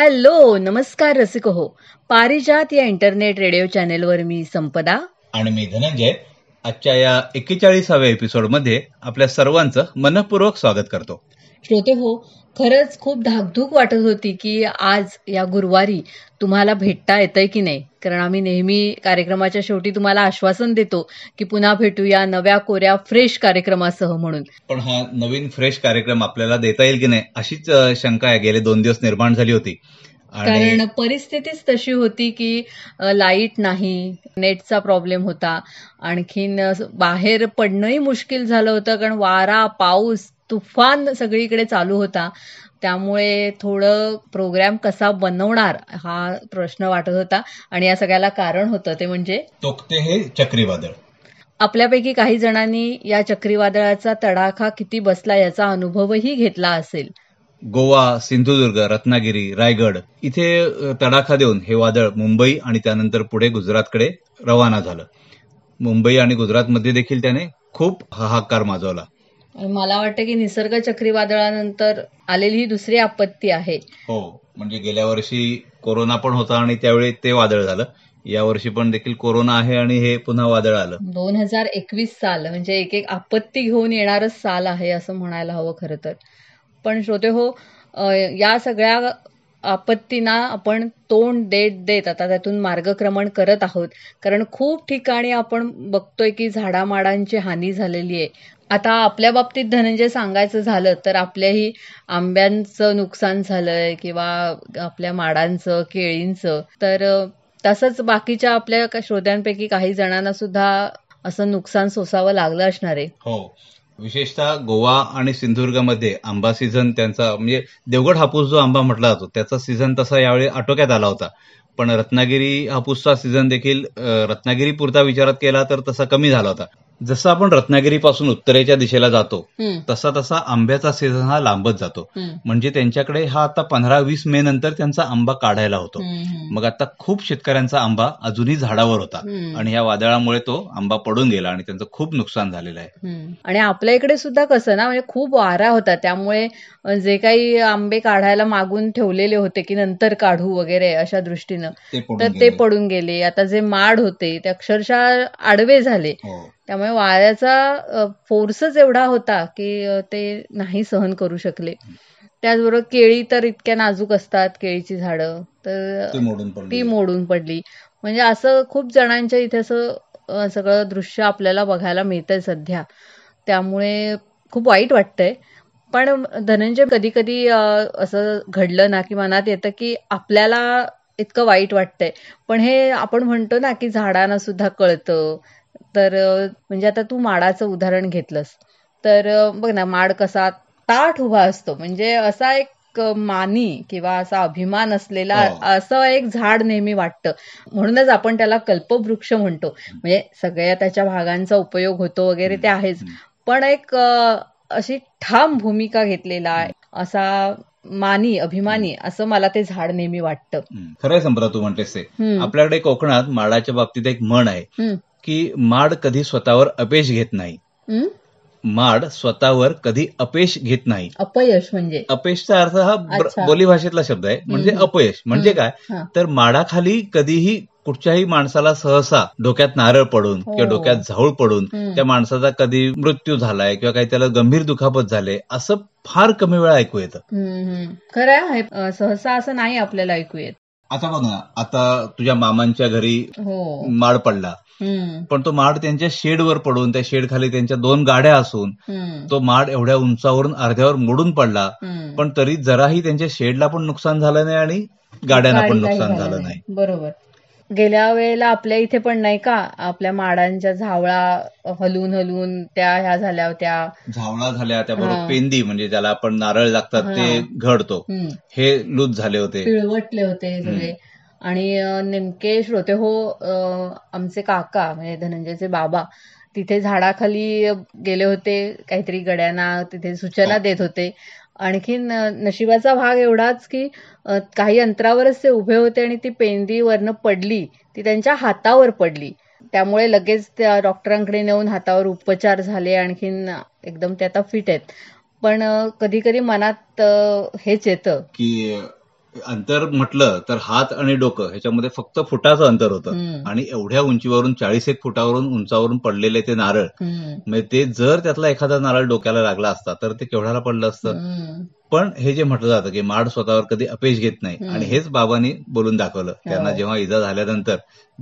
Hello नमस्कार रसिक हो. पारिजात या इंटरनेट रेडिओ चॅनेलवर मी संपदा. आणि मी धनंजय. आजच्या या एक्केचाळीसाव्या एपिसोडमध्ये आपल्या सर्वांचं मनपूर्वक स्वागत करतो. श्रोते हो खरंच खूप धाकधूक वाटत होती की आज या गुरुवारी तुम्हाला भेटता येतंय की नाही? कारण आम्ही नेहमी कार्यक्रमाच्या शेवटी तुम्हाला आश्वासन देतो की पुन्हा भेटूया नव्या कोऱ्या फ्रेश कार्यक्रमासह म्हणून. पण हा नवीन फ्रेश कार्यक्रम आपल्याला देता येईल की नाही अशीच शंका आहे. गेले दोन दिवस निर्माण झाली होती. कारण परिस्थितीच तशी होती की लाइट नाही नेटचा प्रॉब्लेम होता. आणखीन बाहेर पडणंही मुश्किल झालं होतं कारण वारा पाऊस तुफान सगळीकडे चालू होता. त्यामुळे थोडं प्रोग्राम कसा बनवणार हा प्रश्न वाटत होता. आणि या सगळ्याला कारण होतं ते म्हणजे? तोकते हे चक्रीवादळ. आपल्यापैकी काही जणांनी या चक्रीवादळाचा तडाखा किती बसला याचा अनुभवही घेतला असेल. गोवा सिंधुदुर्ग रत्नागिरी रायगड इथे तडाखा देऊन हे वादळ मुंबई आणि त्यानंतर पुढे गुजरातकडे रवाना झालं. मुंबई आणि गुजरातमध्ये देखील त्याने खूप हाहाकार माजवला. मला वाटतं की निसर्ग चक्रीवादळानंतर आलेली ही दुसरी आपत्ती आहे. हो म्हणजे गेल्या वर्षी कोरोना पण होता आणि त्यावेळी ते वादळ झालं. यावर्षी पण देखील कोरोना आहे आणि हे पुन्हा वादळ आलं. दोन हजार एकवीस साल म्हणजे एक एक आपत्ती घेऊन येणारच साल आहे असं म्हणायला हवं खरं तर. पण श्रोते हो या सगळ्या आपत्तींना आपण तोंड देत देत आता त्यातून मार्गक्रमण करत आहोत. कारण खूप ठिकाणी आपण बघतोय की झाडामाडांची हानी झालेली आहे. आता आपल्या बाबतीत धनंजय सांगायचं झालं तर आपल्याही आंब्यांचं नुकसान झालंय किंवा आपल्या माडांचं केळींचं. तर तसंच बाकीच्या आपल्या का- श्रोत्यांपैकी काही जणांना सुद्धा असं नुकसान सोसावं लागलं असणार. आहे हो. विशेषतः गोवा आणि सिंधुदुर्गमध्ये आंबा सीझन त्यांचा म्हणजे देवगड हापूस जो आंबा म्हटला जातो त्याचा सीझन तसा यावेळी आटोक्यात आला होता. पण रत्नागिरी हापूसचा सीझन देखील रत्नागिरी पुरता विचारात केला तर तसा कमी झाला होता. जसं आपण रत्नागिरीपासून उत्तरेच्या दिशेला जातो तसा तसा आंब्याचा सीझन हा लांबत जातो. म्हणजे त्यांच्याकडे हा आता पंधरा वीस मे नंतर त्यांचा आंबा काढायला होतो. मग आता खूप शेतकऱ्यांचा आंबा अजूनही झाडावर होता. आणि या वादळामुळे तो आंबा पडून गेला आणि त्यांचं खूप नुकसान झालेलं आहे. आणि आपल्या इकडे सुद्धा कसं ना म्हणजे खूप वारा होता. त्यामुळे जे काही आंबे काढायला मागून ठेवलेले होते की नंतर काढू वगैरे अशा दृष्टीनं तर ते. पडून गेले. आता जे माड होते ते अक्षरशः आडवे झाले. हो. त्यामुळे वाऱ्याचा फोर्सच एवढा होता की ते नाही सहन करू शकले. त्याचबरोबर केळी तर इतक्या नाजूक असतात केळीची झाडं. तर ती मोडून पडली. म्हणजे असं खूप जणांच्या इथे असं सगळं दृश्य आपल्याला बघायला मिळतंय सध्या. त्यामुळे खूप वाईट वाटतंय. पण धनंजय कधी कधी असं घडलं ना की मनात येतं की आपल्याला इतकं वाईट वाटतंय. पण हे आपण म्हणतो ना की झाडांना सुद्धा कळतं. तर म्हणजे आता तू माडाचं उदाहरण घेतलंस तर बघ ना माड कसा ताठ उभा असतो म्हणजे असा एक मानी किंवा असा अभिमान असलेला हो. असं एक झाड नेहमी वाटतं म्हणूनच आपण त्याला कल्पवृक्ष म्हणतो म्हणजे सगळ्या त्याच्या भागांचा उपयोग होतो वगैरे ते आहेच. पण एक अशी ठाम भूमिका घेतलेला आहे असा मानी अभिमानी असं मला ते झाड नेहमी वाटतं. खरंय संपदा तू म्हणतेस ते. आपल्याकडे कोकणात माडाच्या बाबतीत एक म्हण आहे. की माड कधी स्वतःवर अपयश घेत नाही? माड स्वतःवर कधी अपयश घेत नाही अपयश म्हणजे अपयशचा अर्थ हा ब- अच्छा. बोलीभाषेतला शब्द आहे म्हणजे हम्म. अपयश म्हणजे काय हा. तर माडाखाली कधीही कुठच्याही माणसाला सहसा डोक्यात नारळ पडून हो. किंवा डोक्यात झाऊळ पडून हम्म. त्या माणसाचा कधी मृत्यू झालाय किंवा काही त्याला गंभीर दुखापत झाले असं फार कमी वेळा ऐकू येतं हम्म, हम्म. खरं आहे अ, सहसा असं नाही आपल्याला ऐकू येत आता बघ ना आता तुझ्या मामांच्या घरी हो माड पडला पण तो माड त्यांच्या शेडवर पडून त्या शेड खाली त्यांच्या दोन गाड्या असून तो माड एवढ्या उंचावरून अर्ध्यावर मोडून पडला. पण तरी जराही त्यांच्या शेडला पण नुकसान झालं नाही आणि गाड्यांना पण नुकसान झालं नाही. बरोबर. गेल्या वेळेला आपल्या इथे पण नाही का? आपल्या माडांच्या झावळा हलवून हलवून त्या ह्या झाल्या होत्या. झावळा झाल्या त्याबरोबर. पेंदी म्हणजे ज्याला आपण नारळ लागतात. ते घडतो. हे लूज झाले होते. पिळवटले होते सगळे. आणि नेमके श्रोते हो आमचे काका म्हणजे धनंजयचे बाबा तिथे झाडाखाली गेले होते काहीतरी गड्यांना तिथे सूचना देत होते. आणखीन नशिबाचा भाग एवढाच की काही अंतरावरच ते उभे होते आणि ती पेंदी वरनं पडली ती त्यांच्या हातावर पडली. त्यामुळे लगेच त्या डॉक्टरांकडे नेऊन हातावर उपचार झाले आणखीन एकदम ते आता फिट आहेत. पण कधी कधी मनात हेच येतं. की अंतर म्हटलं तर हात आणि डोकं ह्याच्यामध्ये फक्त फुटाचं अंतर होतं. आणि एवढ्या उंचीवरून चाळीस एक फुटावरून उंचावरून पडलेले ते नारळ. म्हणजे ते जर त्यातला एखादा नारळ डोक्याला लागला असता तर ते केवढ्याला पडलं असतं. पण हे जे म्हटलं जातं की माड स्वतःवर कधी अपयश घेत नाही. आणि हेच बाबांनी बोलून दाखवलं त्यांना हो. जेव्हा इजा झाल्यानंतर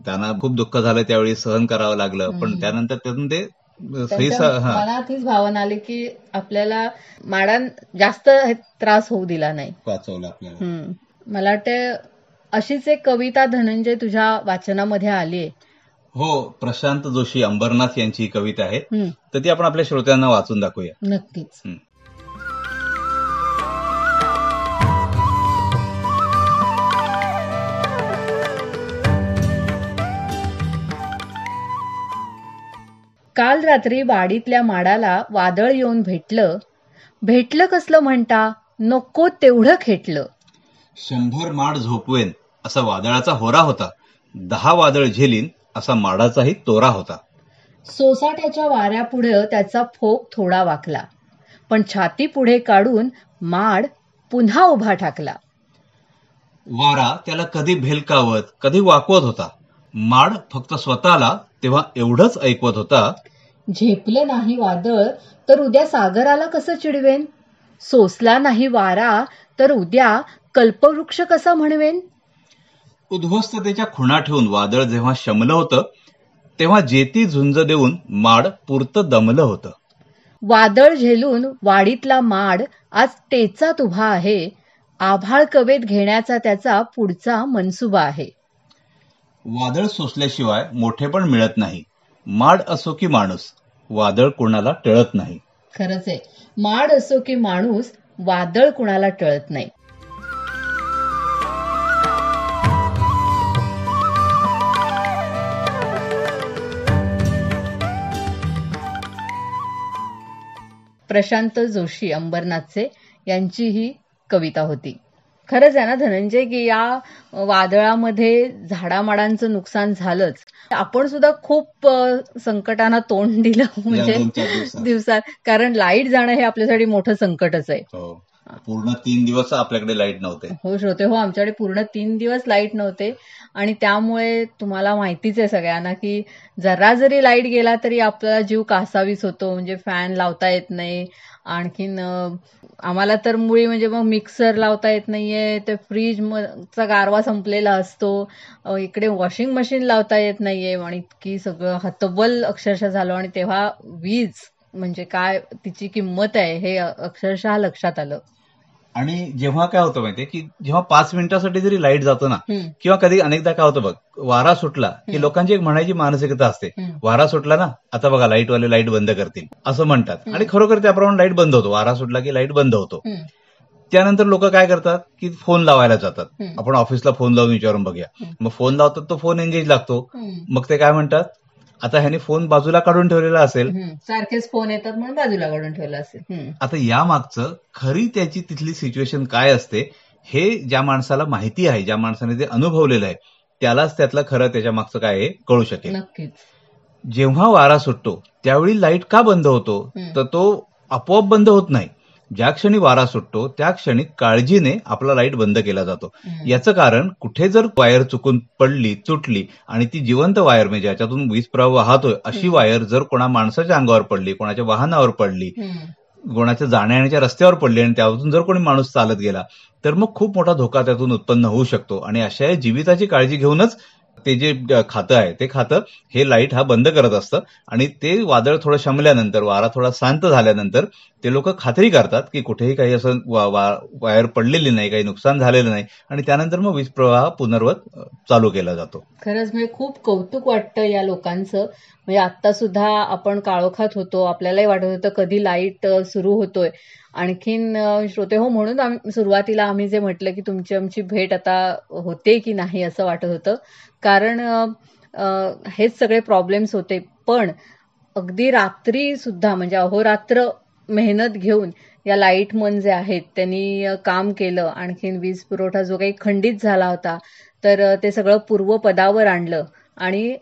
त्यांना खूप दुःख झालं त्यावेळी सहन करावं लागलं पण. त्यानंतर त्यातून ते मनात हीच भावना आली की आपल्याला माडां जास्त त्रास होऊ दिला नाही. वाचवलं आपल्याला. हम्म. मला वाटतं अशीच एक कविता धनंजय तुझ्या वाचनामध्ये आली हो प्रशांत जोशी अंबरनाथ यांची ही कविता आहे. तर ती आपण आपल्या श्रोत्यांना वाचून दाखवूया. नक्कीच. काल रात्री वाडीतल्या माडाला वादळ येऊन भेटलं. भेटलं कसलं म्हणता? नको तेवढं खेटलं. शंभर माड झोपवेन असा वादळाचा होरा होता. दहा वादळ झेलीन असा माडाचाही तोरा होता. सोसाट्याच्या वाऱ्यापुढे त्याचा फोक थोडा वाकला. पण छाती पुढे काढून माड पुन्हा उभा ठाकला. वारा त्याला कधी भेलकावत कधी वाकवत होता. माड फक्त स्वतःला तेव्हा एवढंच ऐकवत होता झेपलं नाही वादळ तर उद्या सागराला कसं चिडवेन? सोसला नाही वारा तर उद्या कल्पवृक्ष कसा म्हणवेन? उद्ध्वस्ततेच्या खुणा ठेवून वादळ जेव्हा शमलं होतं तेव्हा जेती झुंज देऊन माड पुरतं दमलं होतं. वादळ झेलून वाडीतला माड आज टेचात उभा आहे आभाळ कवेत घेण्याचा त्याचा पुढचा मनसुबा आहे. वादळ सोसल्याशिवाय मोठेपण मिळत नाही. माड असो की माणूस वादळ कोणाला टळत नाही. खरंच आहे. माड असो की माणूस वादळ कुणाला टळत नाही. प्रशांत जोशी अंबरनाथचे यांची ही कविता होती. खरंच आहे ना धनंजय की या वादळामध्ये झाडामाडांचं नुकसान झालंच आपण सुद्धा खूप संकटांना तोंड दिलं म्हणजे. दिवसात कारण लाइट जाणं हे आपल्यासाठी मोठं संकटच आहे हो. पूर्ण तीन दिवस आपल्याकडे लाइट नव्हते. हो श्रोते हो आमच्याकडे पूर्ण तीन दिवस लाइट नव्हते. आणि त्यामुळे तुम्हाला माहितीच आहे सगळ्यांना की जरा जरी लाइट गेला तरी आपला जीव कासावीस होतो. म्हणजे फॅन लावता येत नाही. आणखीन आम्हाला तर मुळी म्हणजे मग मिक्सर लावता येत नाहीये. ते फ्रीज चा गारवा संपलेला असतो. इकडे वॉशिंग मशीन लावता येत नाहीये. आणि इतकी सगळं हतबल अक्षरशः झालो. आणि तेव्हा वीज म्हणजे काय तिची किंमत आहे हे अक्षरशः लक्षात आलं. आणि जेव्हा काय होतं माहितीये की जेव्हा पाच मिनिटासाठी जरी लाइट जातो ना किंवा कधी अनेकदा काय होतं बघ वारा सुटला की. लोकांची एक म्हणायची मानसिकता असते. वारा सुटला ना आता बघा लाइट वाले लाइट बंद करतील असं म्हणतात. आणि खरोखर त्याप्रमाणे लाइट बंद होतो वारा सुटला की लाइट बंद होतो त्यानंतर लोक काय करतात की फोन लावायला जातात. आपण ऑफिसला फोन लावून विचारून बघूया. मग फोन लावतात तो फोन एंगेज लागतो. मग ते काय म्हणतात आता ह्याने फोन बाजूला काढून ठेवलेला असेल. सारखेच फोन येतात म्हणून बाजूला काढून ठेवलं असेल. आता या मागचं खरी त्याची तिथली सिच्युएशन काय असते हे ज्या माणसाला माहिती आहे ज्या माणसाने ते अनुभवलेलं आहे त्यालाच त्यातलं खरं त्याच्या मागचं काय आहे कळू शकेल नक्कीच जेव्हा वारा सुटतो त्यावेळी लाइट का बंद होतो. तर तो आपोआप बंद होत नाही ज्या क्षणी वारा सुटतो त्या क्षणी काळजीने आपला लाइट बंद केला जातो. याचं कारण कुठे जर वायर चुकून पडली तुटली आणि ती जिवंत वायर म्हणजे ज्याच्यातून वीज प्रवाह वाहतोय अशी. वायर जर कोणा माणसाच्या अंगावर पडली कोणाच्या वाहनावर पडली. कोणाच्या जाण्या येण्याच्या रस्त्यावर पडली आणि त्यातून जर कोणी माणूस चालत गेला तर मग खूप मोठा धोका त्यातून उत्पन्न होऊ शकतो आणि अशा या जीविताची काळजी घेऊनच ते जे खातं आहे ते खातं हे लाइट हा बंद करत असतं आणि ते वादळ थोडं शमल्यानंतर वारा थोडा शांत झाल्यानंतर ते लोक खात्री करतात की कुठेही काही असं वा- वा- वायर पडलेली नाही काही नुकसान झालेलं नाही. आणि त्यानंतर मग वीज प्रवाह पुनर्वत चालू केला जातो. खरंच म्हणजे खूप कौतुक वाटतं या लोकांचं. म्हणजे आता सुद्धा आपण काळोखात होतो आपल्यालाही वाटत होतं कधी लाइट सुरू होतोय. आणखीन श्रोते हो म्हणून सुरुवातीला आम्ही जे म्हटलं की तुमची आमची भेट आता होते की नाही असं वाटत होतं. कारण हेच सगळे प्रॉब्लेम्स होते. पण अगदी रात्री सुद्धा म्हणजे अहोरात्र मेहनत घेऊन या लाईटमन जे आहेत त्यांनी काम केलं. आणखीन वीज पुरवठा जो काही खंडित झाला होता तर ते सगळं पूर्वपदावर आणलं. आणि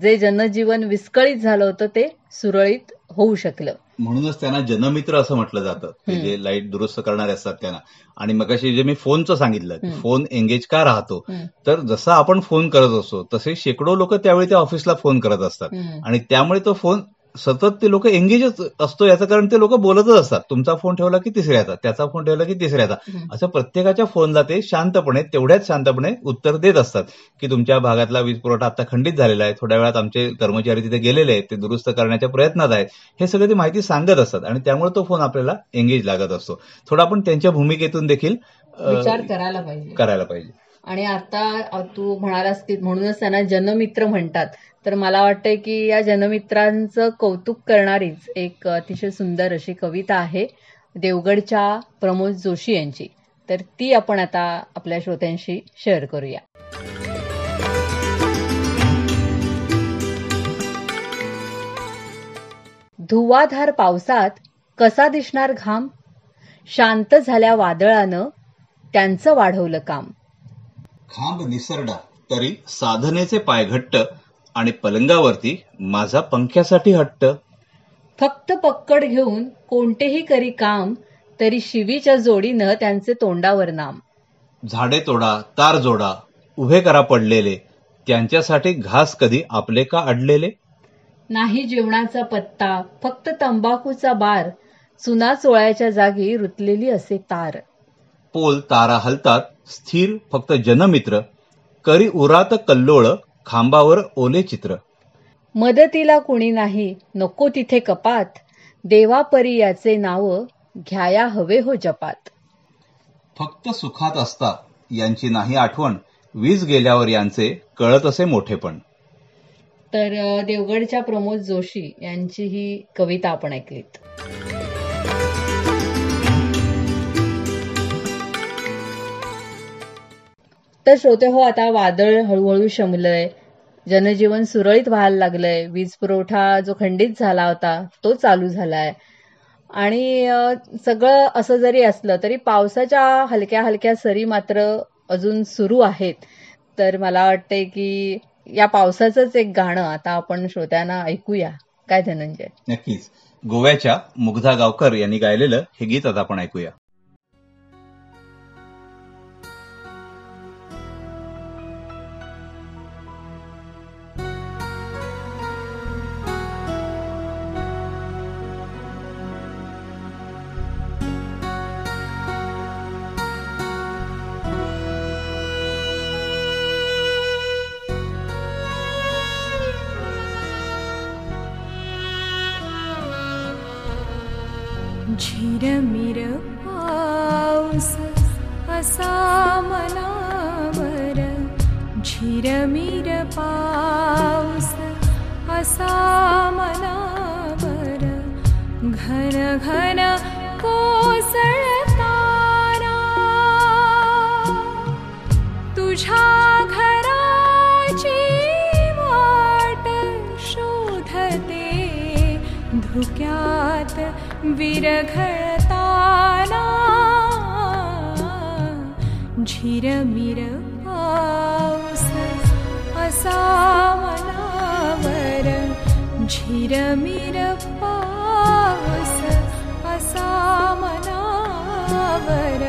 जे जनजीवन विस्कळीत झालं होतं ते सुरळीत होऊ शकलं. म्हणूनच त्यांना जनमित्र असं म्हटलं जातं. जे लाइट दुरुस्त करणारे असतात त्यांना. आणि मगाशी जे मी फोनचं सांगितलं. फोन एंगेज का राहतो? तर जसा आपण फोन करत असतो तसे शेकडो लोक त्यावेळी त्या ऑफिसला फोन करत असतात. आणि त्यामुळे तो फोन सतत ते लोक एंगेजच असतो याचं कारण ते लोक बोलतच असतात. तुमचा फोन ठेवला की तिसऱ्याचा त्याचा फोन ठेवला की तिसऱ्याचा. असं प्रत्येकाच्या फोनला ते शांतपणे तेवढ्याच शांतपणे उत्तर देत असतात. की तुमच्या भागातला वीज पुरवठा आता खंडित झालेला आहे. थोड्या वेळात आमचे कर्मचारी तिथे गेलेले आहेत. ते दुरुस्त करण्याच्या प्रयत्नात आहेत. हे सगळे ती माहिती सांगत असतात. आणि त्यामुळे तो फोन आपल्याला एंगेज लागत असतो. थोडा आपण त्यांच्या भूमिकेतून देखील करायला पाहिजे. करायला पाहिजे. आणि आता तू म्हणालास की म्हणूनच त्यांना जनमित्र म्हणतात. तर मला वाटतंय की या जनमित्रांचं कौतुक करणारीच एक अतिशय सुंदर अशी कविता आहे देवगडच्या प्रमोद जोशी यांची. तर ती आपण आता आपल्या श्रोत्यांशी शेअर करूया. धुवाधार पावसात कसा दिसणार घाम? शांत झाल्या वादळानं त्यांचं वाढवलं काम. खांब निसरडा. तरी साधनेचे पाय घट्ट आणि पलंगावरती माझा पंख्यासाठी हट्ट. फक्त पक्कड घेऊन कोणतेही करी काम तरी शिवीच्या जोडीनं त्यांचे तोंडावर नाम. झाडे तोडा तार जोडा उभे करा पडलेले त्यांच्यासाठी घास कधी आपले का अडलेले? नाही जेवणाचा पत्ता फक्त तंबाखूचा बार चुना चोळ्याच्या जागी रुतलेली असे तार. पोल तारा हलतात स्थिर फक्त जनमित्र करी उरात कल्लोळ खांबावर ओले चित्र. मदतीला कुणी नाही नको तिथे कपात. देवापरी याचे नाव घ्याया हवे हो जपात. फक्त सुखात असता यांची नाही आठवण वीज गेल्यावर यांचे कळत असे मोठेपण तर देवगडच्या प्रमोद जोशी यांची ही कविता आपण ऐकलीत. तर श्रोते हो आता वादळ हळूहळू शमलंय. जनजीवन सुरळीत व्हायला लागलंय. वीज पुरवठा जो खंडित झाला होता तो चालू झालाय. आणि सगळं असं जरी असलं तरी पावसाच्या हलक्या हलक्या सरी मात्र अजून सुरू आहेत. तर मला वाटतंय की या पावसाचंच एक गाणं आता आपण श्रोत्यांना ऐकूया. काय धनंजय? नक्कीच. गोव्याच्या मुग्धा गावकर यांनी गायलेलं हे गीत आता आपण ऐकूया. झिरमिर पाऊस असा मनावर झिरमिर पाऊस असा मनावर घन घन कोसळताना विरघळताना झिरमिर पाऊस असा मनावर झिरमिर पाऊस असा मनावर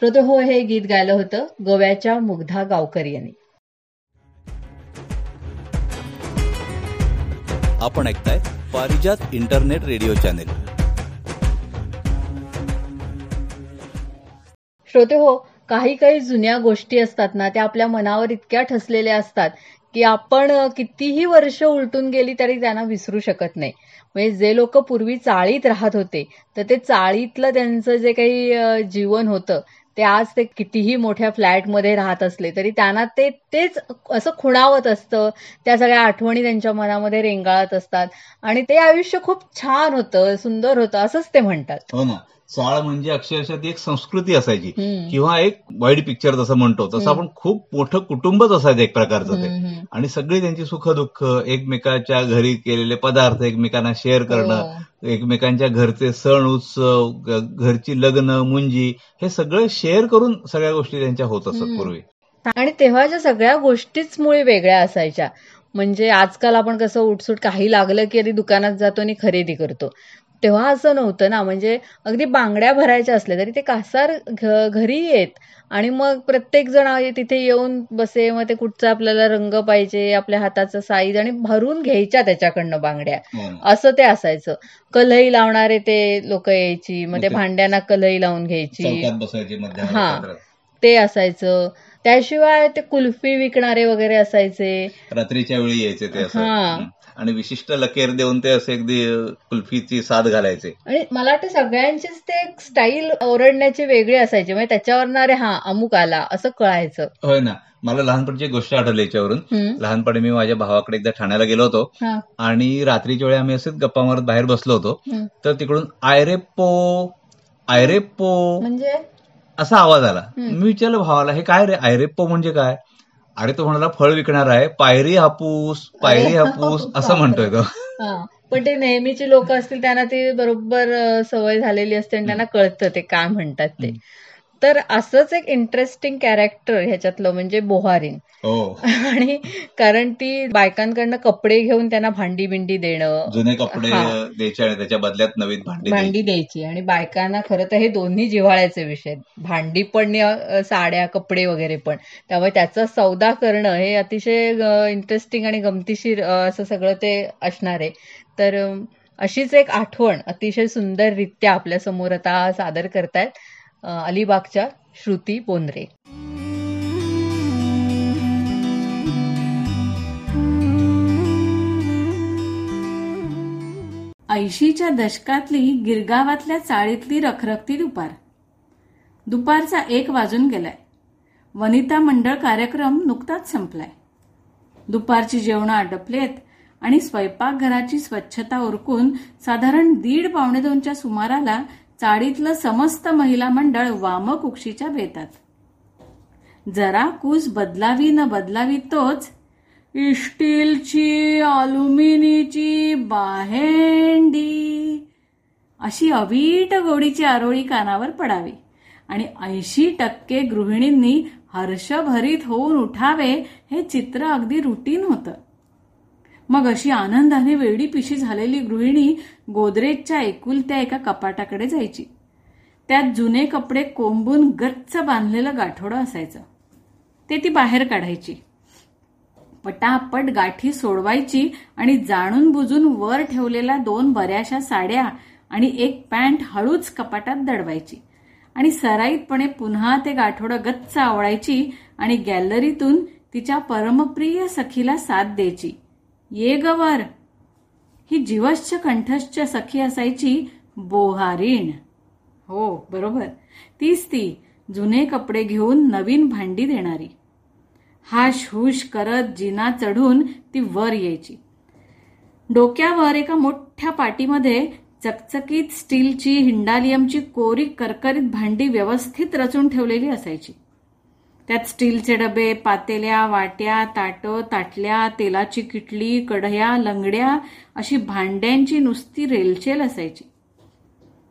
श्रोते हो हे गीत गायलं होतं गोव्याच्या मुग्धा गावकर यांनी. आपण ऐकताय पारिजात इंटरनेट रेडिओ चॅनेल. श्रोते हो काही काही जुन्या गोष्टी असतात ना त्या आपल्या मनावर इतक्या ठसलेल्या असतात की आपण कितीही वर्ष उलटून गेली तरी त्यांना विसरू शकत नाही. म्हणजे जे लोक पूर्वी चाळीत राहत होते तर ते चाळीतलं त्यांचं जे काही जीवन होतं ते आज ते कितीही मोठ्या फ्लॅटमध्ये राहत असले तरी त्यांना ते तेच असं खुणावत असतं. त्या सगळ्या आठवणी त्यांच्या मनामध्ये रेंगाळत असतात. आणि ते आयुष्य खूप छान होतं सुंदर होतं असंच ते म्हणतात. हो ना. चाळ म्हणजे अक्षरशः ती एक संस्कृती असायची. किंवा एक वाईट पिक्चर जसं म्हणतो तसं आपण खूप मोठं कुटुंबच असायचं एक प्रकारचं ते. आणि सगळी त्यांची सुख दुःख एकमेकाच्या घरी केलेले पदार्थ एकमेकांना शेअर करणं हो. एकमेकांच्या घरचे सण उत्सव घरची लग्न मुंजी हे सगळं शेअर करून सगळ्या गोष्टी त्यांच्या होत असत. पूर्वी आणि तेव्हाच्या सगळ्या गोष्टीच मुळे वेगळ्या असायच्या म्हणजे आजकाल आपण कसं उठसूट काही लागलं की आधी दुकानात जातो आणि खरेदी करतो तेव्हा असं नव्हतं ना. म्हणजे अगदी बांगड्या भरायच्या असल्या तरी ते कासार घ- घरी येत. आणि मग प्रत्येक जण आहे तिथे येऊन बसे मग ते कुठचा आपल्याला रंग पाहिजे आपल्या हाताचा साईज आणि भरून घ्यायच्या त्याच्याकडनं बांगड्या. हो. असं ते असायचं. कलई लावणारे ते लोक यायची. मग ते भांड्यांना कलई लावून घ्यायची. हा. ते असायचं. त्याशिवाय ते कुल्फी विकणारे वगैरे असायचे. रात्रीच्या वेळी यायचे ते असं. हा. आणि विशिष्ट लकेर देऊन ते असे अगदी कुल्फीची साथ घालायचे. आणि मला वाटतं सगळ्यांचीच ते स्टाईल ओरडण्याची वेगळी असायची. म्हणजे त्याच्यावरनं अरे हा अमुक आला असं कळायचं. होय ना. मला लहानपणची एक गोष्ट आठवली याच्यावरून. लहानपणी मी माझ्या भावाकडे एकदा ठाण्याला गेलो होतो. आणि रात्रीच्या वेळी आम्ही असेच गप्पा मारत बाहेर बसलो होतो. तर तिकडून आयरेप्पो आयरेप्पो म्हणजे? असा आवाज आला. मी विचारलं भावाला हे काय रे? आयरेप्पो म्हणजे काय? अरे तो म्हणाला फळ विकणार आहे. पायरी हापूस पायरी हापूस असं म्हणतोय तो. पण ते नेहमीची लोक असतील त्यांना ती बरोबर सवय झालेली असते आणि त्यांना कळतं ते काय म्हणतात ते. तर असंच एक इंटरेस्टिंग कॅरेक्टर ह्याच्यातलं म्हणजे बोहारीन. हो. आणि कारण ती बायकांकडनं कपडे घेऊन त्यांना भांडी बिंडी देणं. जुने कपडे. द्यायचे आणि त्याच्या बदल्यात नवीन भांडी भांडी द्यायची. आणि बायकांना खरं तर हे दोन्ही जिव्हाळ्याचे विषय. भांडी पण साड्या कपडे वगैरे पण. त्यामुळे त्याचा सौदा करणं हे अतिशय इंटरेस्टिंग आणि गमतीशीर असं सगळं ते असणार आहे. तर अशीच एक आठवण अतिशय सुंदररित्या आपल्यासमोर आता सादर करतायत. अलिबागच्या श्रुती बोंद्रे. ऐंशीच्या दशकातली गिरगावातल्या चाळीतली रखरखती दुपार. दुपारचा एक वाजून गेलाय. वनिता मंडळ कार्यक्रम नुकताच संपलाय. दुपारची जेवणं आटपलेत आणि स्वयंपाकघराची स्वच्छता उरकून साधारण दीड पावणे दोनच्या सुमाराला चाळीतलं समस्त महिला मंडळ वामकुक्षीच्या बेतात. जरा कूस बदलावी न बदलावी तोच स्टीलची अल्युमिनीची बाहेंडी. अशी अवीट गोडीची आरोळी कानावर पडावी आणि ऐंशी टक्के गृहिणींनी हर्षभरीत होऊन उठावे हे चित्र अगदी रुटीन होतं. मग अशी आनंदाने वेडी पिशी झालेली गृहिणी गोदरेजच्या एकुलत्या एका कपाटाकडे जायची. त्यात जुने कपडे कोंबून गच्च बांधलेलं गाठोडं असायचं. ते ती बाहेर काढायची. पटापट गाठी सोडवायची आणि जाणून बुजून वर ठेवलेल्या दोन बऱ्याशा साड्या आणि एक पॅन्ट हळूच कपाटात दडवायची. आणि सराईतपणे पुन्हा ते गाठोडं गच्च आवडायची आणि गॅलरीतून तिच्या परमप्रिय सखीला साथ द्यायची. ये गवर ही जीवश्च कंठश्च सखी असायची बोहारीण. हो बरोबर. तीच ती जुने कपडे घेऊन नवीन भांडी देणारी. हाश हुश करत जिना चढून ती वर यायची. डोक्यावर एका मोठ्या पाटीमध्ये चकचकीत स्टीलची हिंडालियमची कोरी करकरीत भांडी व्यवस्थित रचून ठेवलेली असायची. त्यात स्टीलचे डबे पातेल्या वाट्या ताटं ताटल्या तेलाची किटली कढया लंगड्या अशी भांड्यांची नुसती रेलचेल असायची.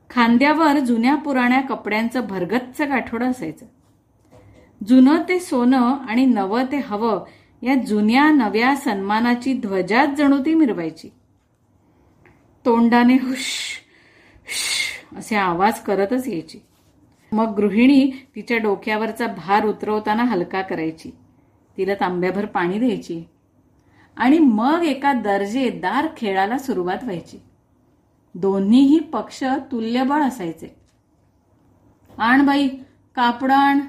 खांद्यावर जुन्या पुराण्या कपड्यांचं भरगच्च गाठोडं असायचं. जुनं ते सोनं आणि नवं ते हवं या जुन्या नव्या सन्मानाची ध्वजाच जणू ती मिरवायची. तोंडाने हुश हुश असे आवाज करतच यायची. मग गृहिणी तिच्या डोक्यावरचा भार उतरवताना हलका करायची. तिला तांब्याभर पाणी द्यायची. आणि मग एका दर्जेदार खेळाला सुरुवात व्हायची. दोन्हीही पक्ष तुल्यबळ असायचे. आण बाई कापड आण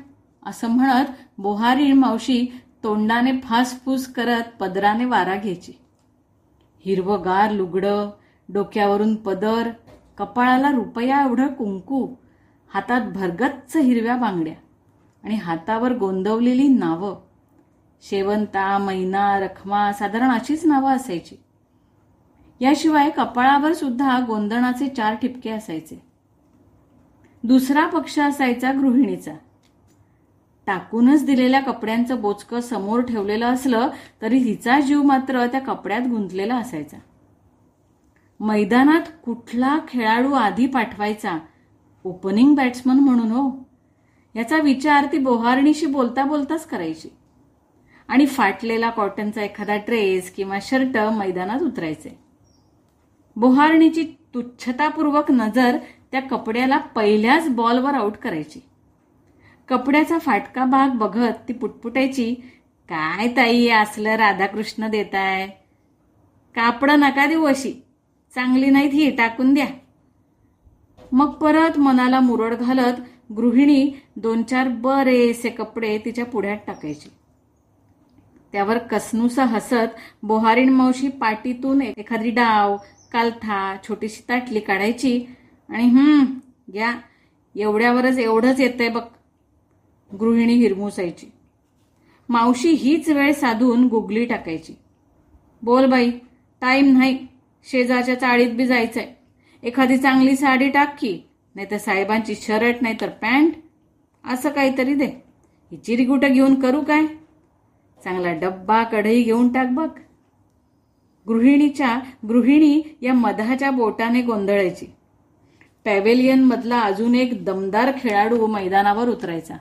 असं म्हणत बोहारी मावशी तोंडाने फासफूस करत पदराने वारा घ्यायची. हिरवगार लुगडं डोक्यावरून पदर कपाळाला रुपया एवढं कुंकू हातात भरगच्च हिरव्या बांगड्या आणि हातावर गोंदवलेली नावं. शेवंता मैना रखमा साधारण अशीच नावं असायची. याशिवाय कपाळावर सुद्धा गोंदणाचे चार ठिपके असायचे. दुसरा पक्ष असायचा गृहिणीचा. टाकूनच दिलेल्या कपड्यांचं बोचकं समोर ठेवलेलं असलं तरी हिचा जीव मात्र त्या कपड्यात गुंतलेला असायचा. मैदानात कुठला खेळाडू आधी पाठवायचा ओपनिंग बॅट्समन म्हणून हो. याचा विचार ती बोहारणीशी बोलता बोलताच करायची. आणि फाटलेला कॉटनचा एखादा ड्रेस किंवा शर्ट मैदानात उतरायचे. बोहारणीची तुच्छतापूर्वक नजर त्या कपड्याला पहिल्याच बॉलवर आऊट करायची. कपड्याचा फाटका भाग बघत ती पुटपुटायची काय ताई असलं राधाकृष्ण देताय? कापडं नका देऊ अशी. चांगली नाहीत ही टाकून द्या. मग परत मनाला मुरड घालत गृहिणी दोन चार बरेसे कपडे तिच्या पुढ्यात टाकायची. त्यावर कसनुसा हसत बोहारीण मावशी पाटीतून एखादी डाव कालथा छोटीशी ताटली काढायची आणि हम्म घ्या एवढ्यावरच एवढंच येतंय बघ. गृहिणी हिरमुसायची. मावशी हीच वेळ साधून गुगली टाकायची. बोल बाई टाईम नाही. शेजारच्या चाळीत बी जायचंय. एखादी चांगली साडी टाक की नाही तर साहेबांची शर्ट नाही तर पॅन्ट असं काहीतरी दे. ही चिरगुटं घेऊन करू काय? चांगला डब्बा कढई घेऊन टाक बघ. गृहिणीच्या गृहिणी या मधाच्या बोटाने गोंधळायची. पॅवेलियन मधला अजून एक दमदार खेळाडू हो मैदानावर उतरायचा.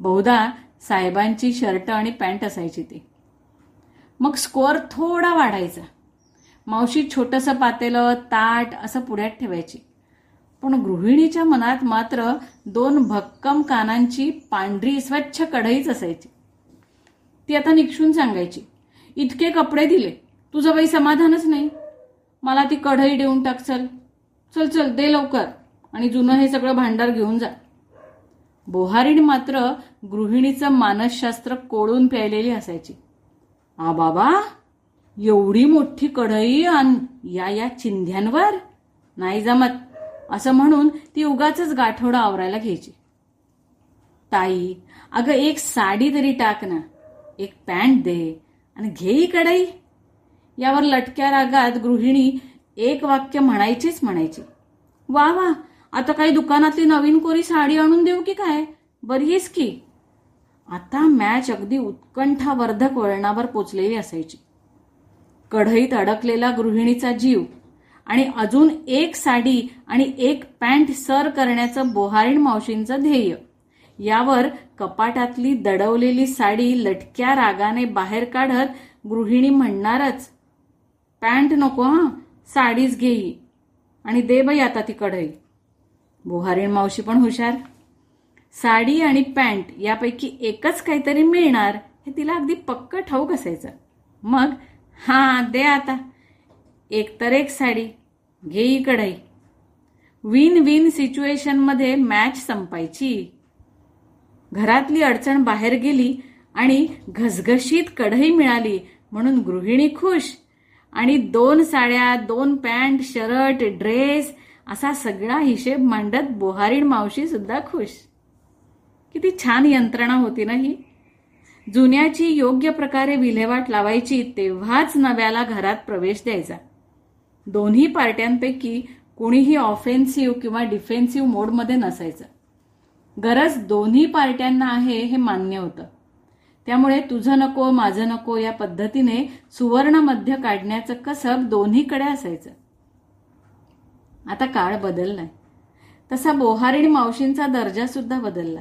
बहुधा साहेबांची शर्ट आणि पॅन्ट असायची ती. मग स्कोअर थोडा वाढायचा. मावशी छोटंसं पातेलं ताट असं पुढ्यात ठेवायची. पण गृहिणीच्या मनात मात्र दोन भक्कम कानांची पांढरी स्वच्छ कढईच असायची. ती आता निक्षून सांगायची इतके कपडे दिले तुझं बाई समाधानच नाही. मला ती कढई देऊन टाक चल. चल चल दे लवकर आणि जुनं हे सगळं भांडार घेऊन जा. बोहारीण मात्र गृहिणीचं मानसशास्त्र कोळून प्यायलेली असायची. आ बाबा एवढी मोठी कढई आण या या चिंध्यांवर. नाही जमत. असं म्हणून ती उगाच गाठोडा आवरायला घ्यायची. ताई अगं एक साडी तरी टाक ना. एक पॅन्ट दे आणि घे कढई. यावर लटक्या रागात गृहिणी एक वाक्य म्हणायचीच म्हणायची. वा वा आता काही दुकानातली नवीन कोरी साडी आणून देऊ की काय? बरीच की. आता मॅच अगदी उत्कंठावर्धक वळणावर पोचलेली असायची. कढईत अडकलेला गृहिणीचा जीव आणि अजून एक साडी आणि एक पॅन्ट सर करण्याचं बोहारीण मावशींचं ध्येय. यावर कपाटातली दडवलेली साडी लटक्या रागाने बाहेर काढत गृहिणी म्हणणारच पॅन्ट नको हा साडीच घेई आणि दे बाई आता ती कढई. बोहारीण मावशी पण हुशार. साडी आणि पॅन्ट यापैकी एकच काहीतरी मिळणार हे तिला अगदी पक्क ठाऊक असायचं. मग हां दे आता. एकतर एक साडी. घेई कढई विन विन सिच्युएशनमध्ये मॅच संपायची. घरातली अडचण बाहेर गेली आणि घसघशीत कढई मिळाली म्हणून गृहिणी खुश. आणि दोन साड्या दोन पॅन्ट शर्ट ड्रेस असा सगळा हिशेब मांडत बोहारीण मावशी सुद्धा खुश. किती छान यंत्रणा होती ना ही. जुन्याची योग्य प्रकारे विल्हेवाट लावायची तेव्हाच नव्याला घरात प्रवेश द्यायचा. दोन्ही पार्ट्यांपैकी कुणीही ऑफेन्सिव्ह किंवा डिफेन्सिव्ह मोडमध्ये नसायचं. गरज दोन्ही पार्ट्यांना आहे हे मान्य होतं. त्यामुळे तुझं नको माझं नको या पद्धतीने सुवर्ण मध्य काढण्याचं कसब दोन्हीकडे असायचं. आता काळ बदललाय. तसा बोहारीण मावशींचा दर्जा सुद्धा बदलला.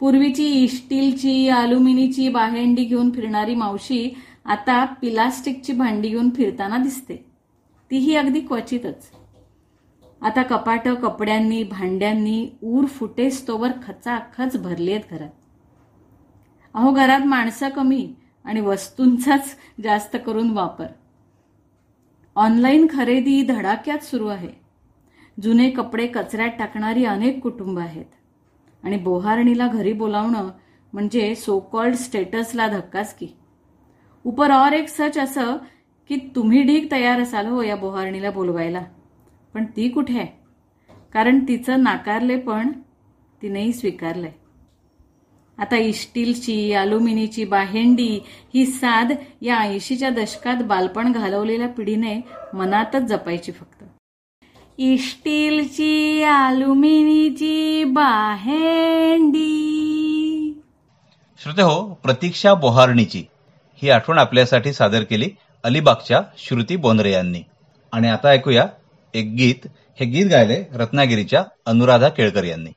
पूर्वीची स्टीलची अल्युमिनीची बाहेंडी घेऊन फिरणारी मावशी आता पिलास्टिकची भांडी घेऊन फिरताना दिसते. तीही अगदी क्वचितच. आता कपाट कपड्यांनी भांड्यांनी ऊर फुटेस तोवर खचाखच भरली आहेत घरात. अहो घरात माणसं कमी आणि वस्तूंचाच जास्त करून वापर. ऑनलाईन खरेदी धडाक्यात सुरू आहे. जुने कपडे कचऱ्यात टाकणारी अनेक कुटुंब आहेत. आणि बोहारणीला घरी बोलावणं म्हणजे सो कॉल्ड स्टेटसला धक्काच की. उपर और एक सच असं की तुम्ही ढीक तयार असाल हो या बोहारणीला बोलवायला. पण ती कुठे आहे? कारण तिचं नाकारले पण तिनेही स्वीकारलंय. आता इस्टीलची अल्युमिनीची बाहेंडी ही साध या ऐंशीच्या दशकात बालपण घालवलेल्या पिढीने मनातच जपायची फक्त. स्टीलची अल्युमिनीची बाहेंडी. श्रोते हो प्रतीक्षा बोहारणीची. ही आठवण आपल्यासाठी सादर केली अलिबागच्या श्रुती बोंद्रे यांनी. आणि आता ऐकूया एक गीत. हे गीत गायले रत्नागिरीच्या अनुराधा केळकर यांनी.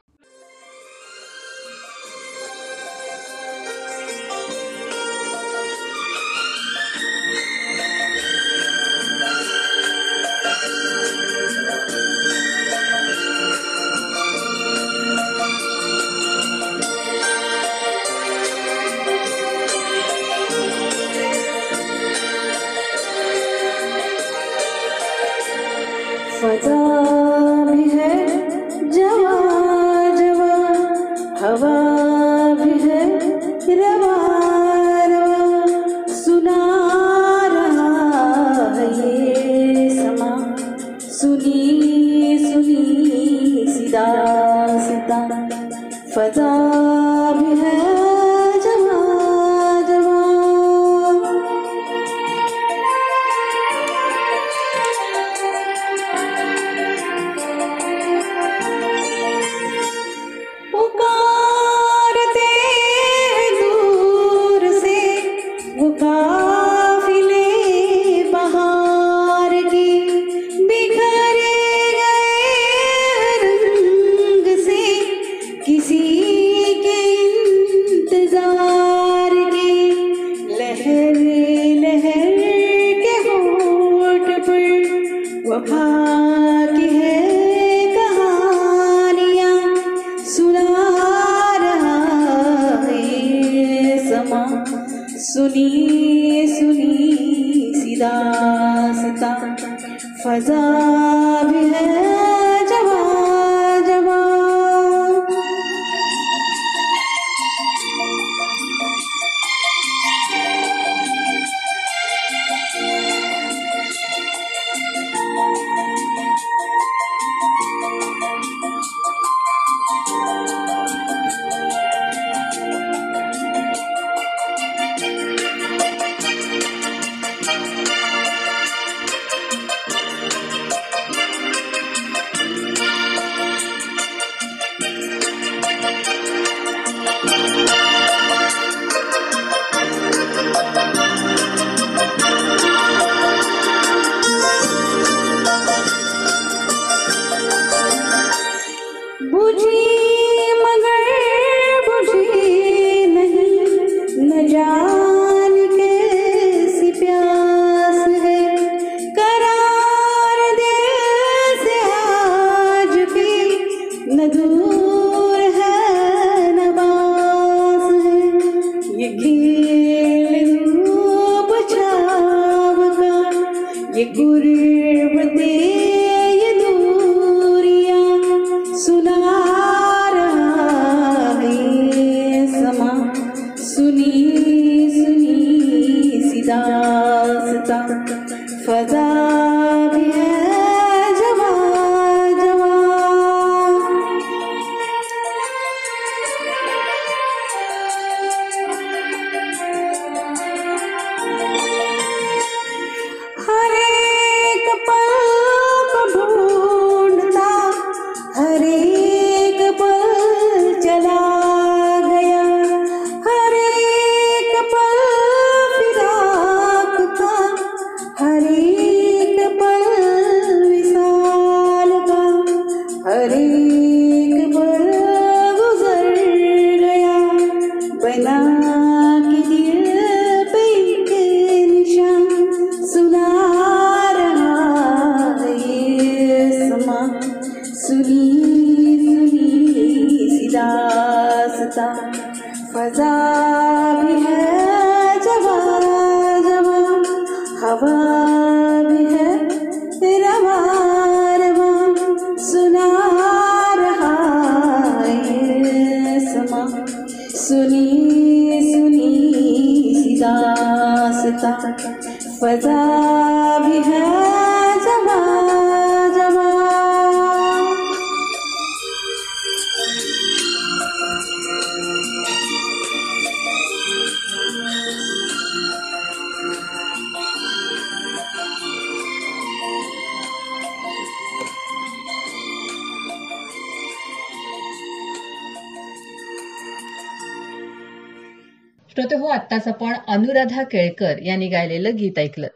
श्रोते हो आत्ताच आपण अनुराधा केळकर यांनी गायलेलं गीत ऐकलं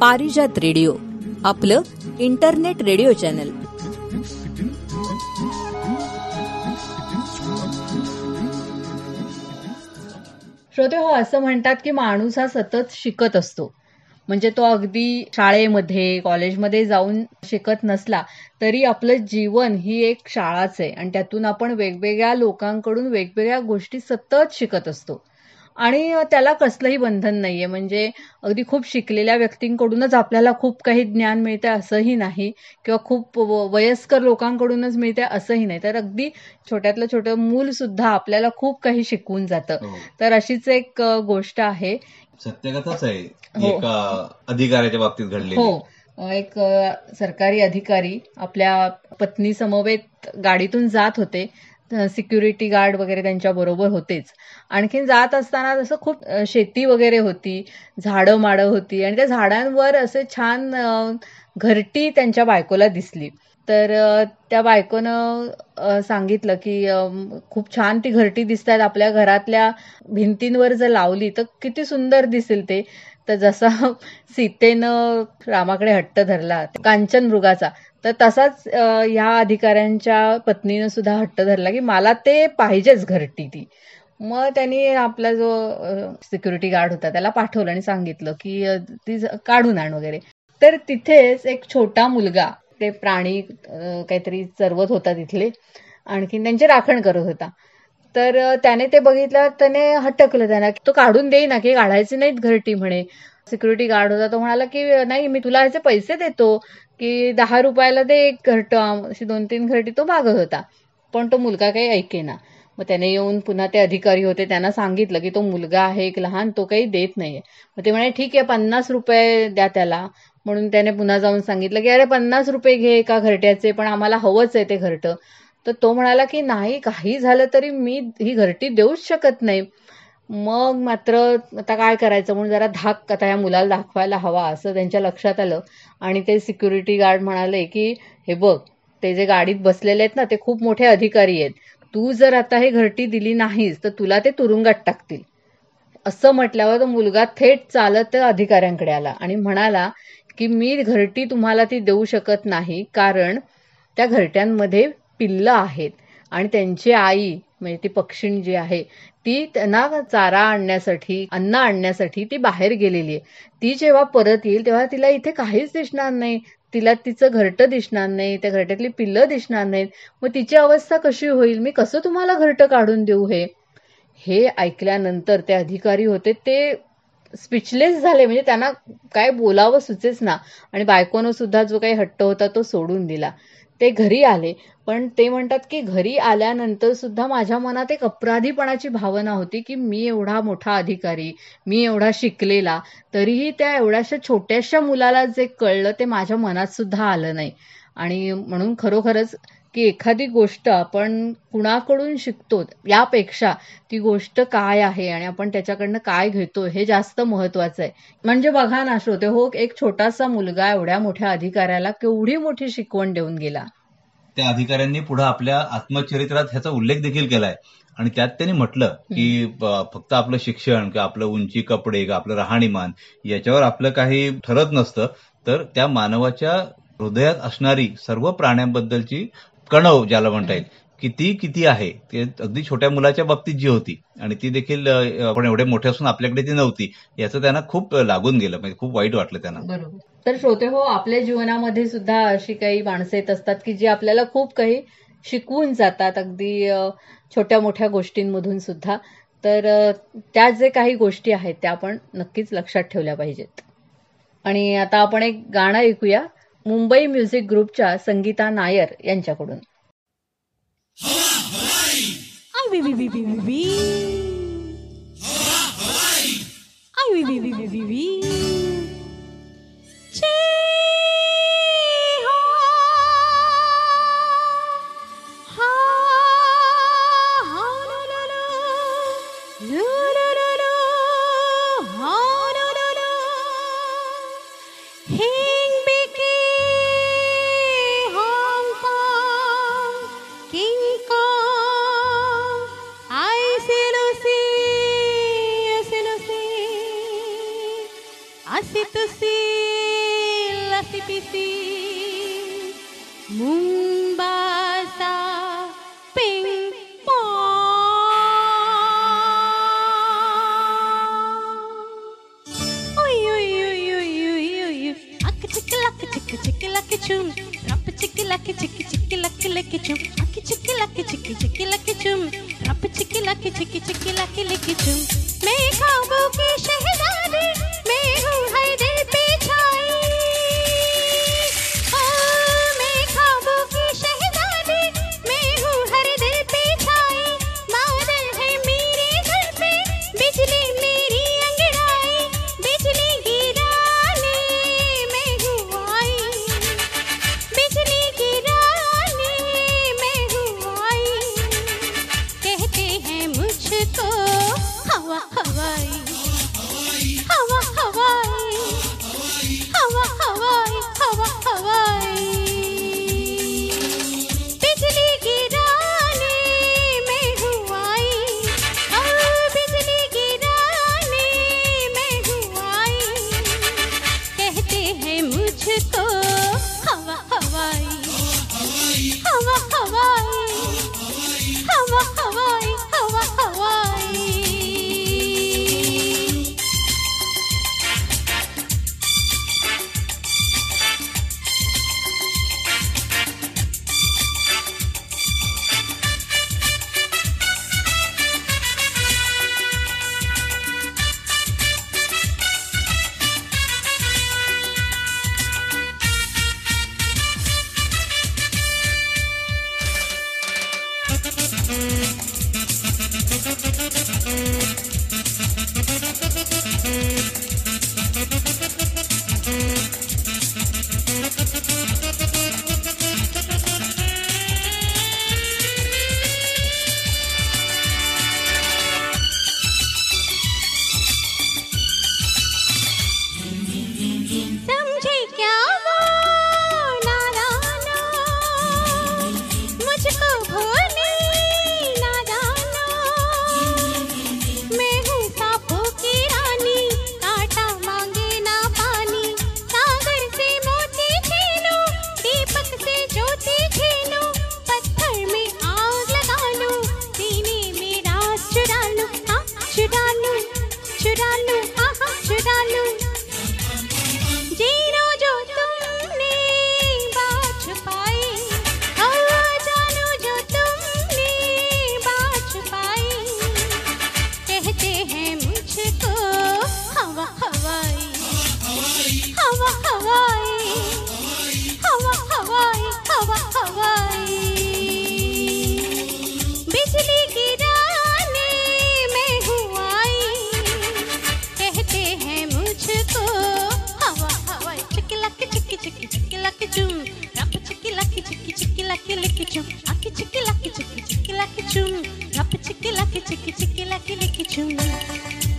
पारिजात रेडिओ आपलं इंटरनेट रेडिओ चॅनल. श्रोते हो असं म्हणतात की माणूस हा सतत शिकत असतो. म्हणजे तो अगदी शाळेमध्ये कॉलेजमध्ये जाऊन शिकत नसला तरी आपलं जीवन ही एक शाळाच आहे. आणि त्यातून आपण वेगवेगळ्या लोकांकडून वेगवेगळ्या गोष्टी सतत शिकत असतो. आणि त्याला कसलंही बंधन नाहीये. म्हणजे अगदी खूप शिकलेल्या व्यक्तींकडूनच आपल्याला खूप काही ज्ञान मिळते असंही नाही किंवा खूप वयस्कर लोकांकडूनच मिळते असंही नाही. तर अगदी छोट्यातलं छोटं मूल सुद्धा आपल्याला खूप काही शिकवून जातं. हो. तर अशीच एक गोष्ट आहे. सत्यकथाच आहे. हो. एका अधिकाऱ्याच्या बाबतीत घडलेली. हो. एक सरकारी अधिकारी आपल्या पत्नी समवेत गाडीतून जात होते. सिक्युरिटी गार्ड वगैरे त्यांच्या बरोबर होतेच. आणखीन जात असताना जसं खूप शेती वगैरे होती झाडं माडं होती. आणि त्या झाडांवर असे छान घरटी त्यांच्या बायकोला दिसली. तर त्या बायकोनं सांगितलं की खूप छान ती घरटी दिसतात आपल्या घरातल्या भिंतींवर जर लावली तर किती सुंदर दिसेल ते. तर जसा सीतेनं रामाकडे हट्ट धरला कांचन मृगाचा तर तसाच ह्या अधिकाऱ्यांच्या पत्नीनं सुद्धा हट्ट धरला की मला ते पाहिजेच घरटी ती. मग त्यांनी आपला जो सिक्युरिटी गार्ड होता त्याला पाठवलं आणि सांगितलं की ती काढून आण वगैरे. तर तिथेच एक छोटा मुलगा ते प्राणी काहीतरी चरवत होता तिथले. आणखीन त्यांची राखण करत होता. तर त्याने ते बघितलं त्याने हटकलं त्यांना तो काढून देई ना की काढायचे नाहीत घरटी म्हणे. सिक्युरिटी गार्ड होता तो म्हणाला की नाही मी तुला ह्याचे पैसे देतो की दहा रुपयाला दे एक घरट अशी दोन तीन घरटी. तो मागत होता. पण तो मुलगा काही ऐकेना. मग त्याने येऊन पुन्हा ते अधिकारी होते त्यांना सांगितलं की तो मुलगा आहे एक लहान तो काही देत नाहीये. मग ते म्हणे ठीक आहे पन्नास रुपये द्या त्याला. म्हणून त्याने पुन्हा जाऊन सांगितलं की अरे पन्नास रुपये घे एका घरट्याचे पण आम्हाला हवंच आहे ते घरटं. तर तो म्हणाला की नाही काही झालं तरी मी ही घरटी देऊच शकत नाही. मग मात्र आता काय करायचं म्हणून जरा धाक आता या मुलाला दाखवायला हवा असं त्यांच्या लक्षात आलं. आणि ते सिक्युरिटी गार्ड म्हणाले की हे बघ ते जे गाडीत बसलेले आहेत ना ते खूप मोठे अधिकारी आहेत. तू जर आता हे घरटी दिली नाहीस तर तुला ते तुरुंगात टाकतील. असं म्हटल्यावर तो मुलगा थेट चालत अधिकाऱ्यांकडे आला आणि म्हणाला की मी घरटी तुम्हाला ती देऊ शकत नाही कारण त्या घरट्यांमध्ये पिल्लं आहेत. आणि त्यांची आई म्हणजे ती पक्षीण जी आहे ती त्यांना चारा आणण्यासाठी अन्न आणण्यासाठी ती बाहेर गेलेली आहे. ती जेव्हा परत येईल तेव्हा तिला इथे काहीच दिसणार नाही. तिला तिचं घरटं दिसणार नाही त्या घरट्यातली पिल्लं दिसणार नाहीत. मग तिची अवस्था कशी होईल? मी कसं तुम्हाला घरटं काढून देऊ हे? हे ऐकल्यानंतर ते अधिकारी होते ते स्पीचलेस झाले. म्हणजे त्यांना काय बोलावं सुचेच ना. आणि बायकोनं सुद्धा जो काही हट्ट होता तो सोडून दिला. ते घरी आले. पण ते म्हणतात की घरी आल्यानंतर सुद्धा माझ्या मनात एक अपराधीपणाची भावना होती की मी एवढा मोठा अधिकारी मी एवढा शिकलेला तरीही त्या एवढ्याशा छोट्याशा मुलाला जे कळलं ते माझ्या मनात सुद्धा आलं नाही. आणि म्हणून खरोखरच की एखादी गोष्ट आपण कुणाकडून शिकतो यापेक्षा ती गोष्ट काय आहे आणि आपण त्याच्याकडनं काय घेतो हे जास्त महत्वाचं आहे. म्हणजे बघा ना श्रोते हो एक छोटासा मुलगा एवढ्या मोठ्या अधिकाऱ्याला केवढी मोठी शिकवण देऊन गेला. त्या अधिकाऱ्यांनी पुढे आपल्या आत्मचरित्रात ह्याचा उल्लेख देखील केलाय. आणि त्यात त्यांनी म्हटलं की फक्त आपलं शिक्षण किंवा आपलं उंची कपडे किंवा आपलं राहणीमान याच्यावर आपलं काही ठरत नसतं. तर त्या मानवाच्या हृदयात असणारी सर्व प्राण्यांबद्दलची कणव ज्याला म्हणता येईल की ती किती आहे ते अगदी छोट्या मुलाच्या बाबतीत जी होती आणि ती देखील आपण एवढे मोठे असून आपल्याकडे ती नव्हती याचं त्यांना खूप लागून गेलं म्हणजे खूप वाईट वाटलं त्यांना. बरोबर. तर श्रोते हो आपल्या जीवनामध्ये सुद्धा अशी काही माणसं येत असतात की जी आपल्याला खूप काही शिकवून जातात अगदी छोट्या मोठ्या गोष्टींमधून सुद्धा. तर त्या जे काही गोष्टी आहेत त्या आपण नक्कीच लक्षात ठेवल्या पाहिजेत. आणि आता आपण एक गाणं ऐकूया. मुंबई म्युझिक ग्रुपच्या संगीता नायर यांच्याकडून Ay, लकी लिकी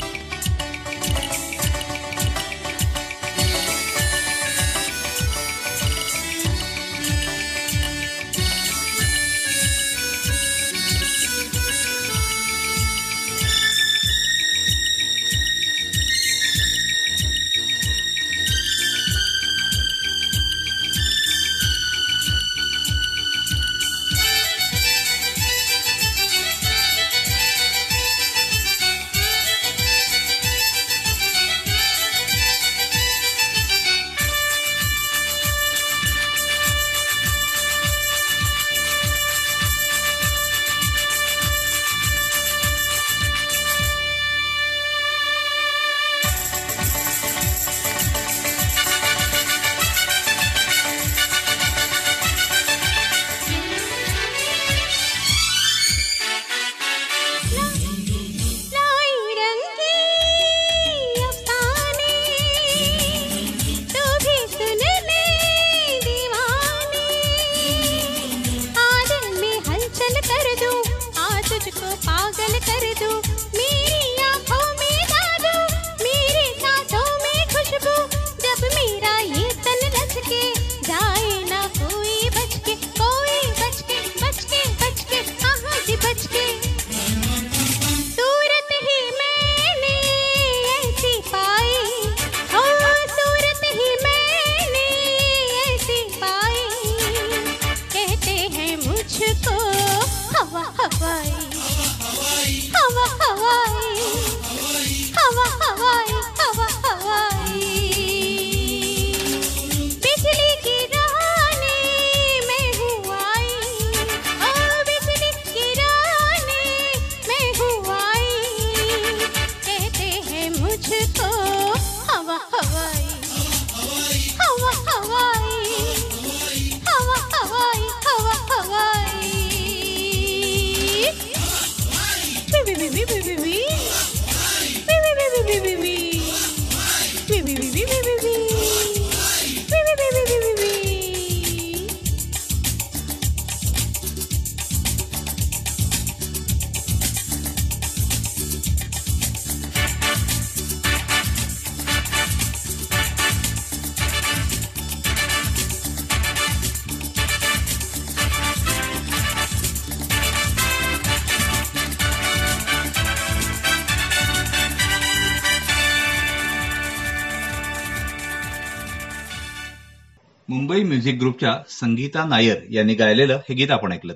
ग्रुपच्या संगीता नायर यांनी गायलेलं हे गीत आपण ऐकलं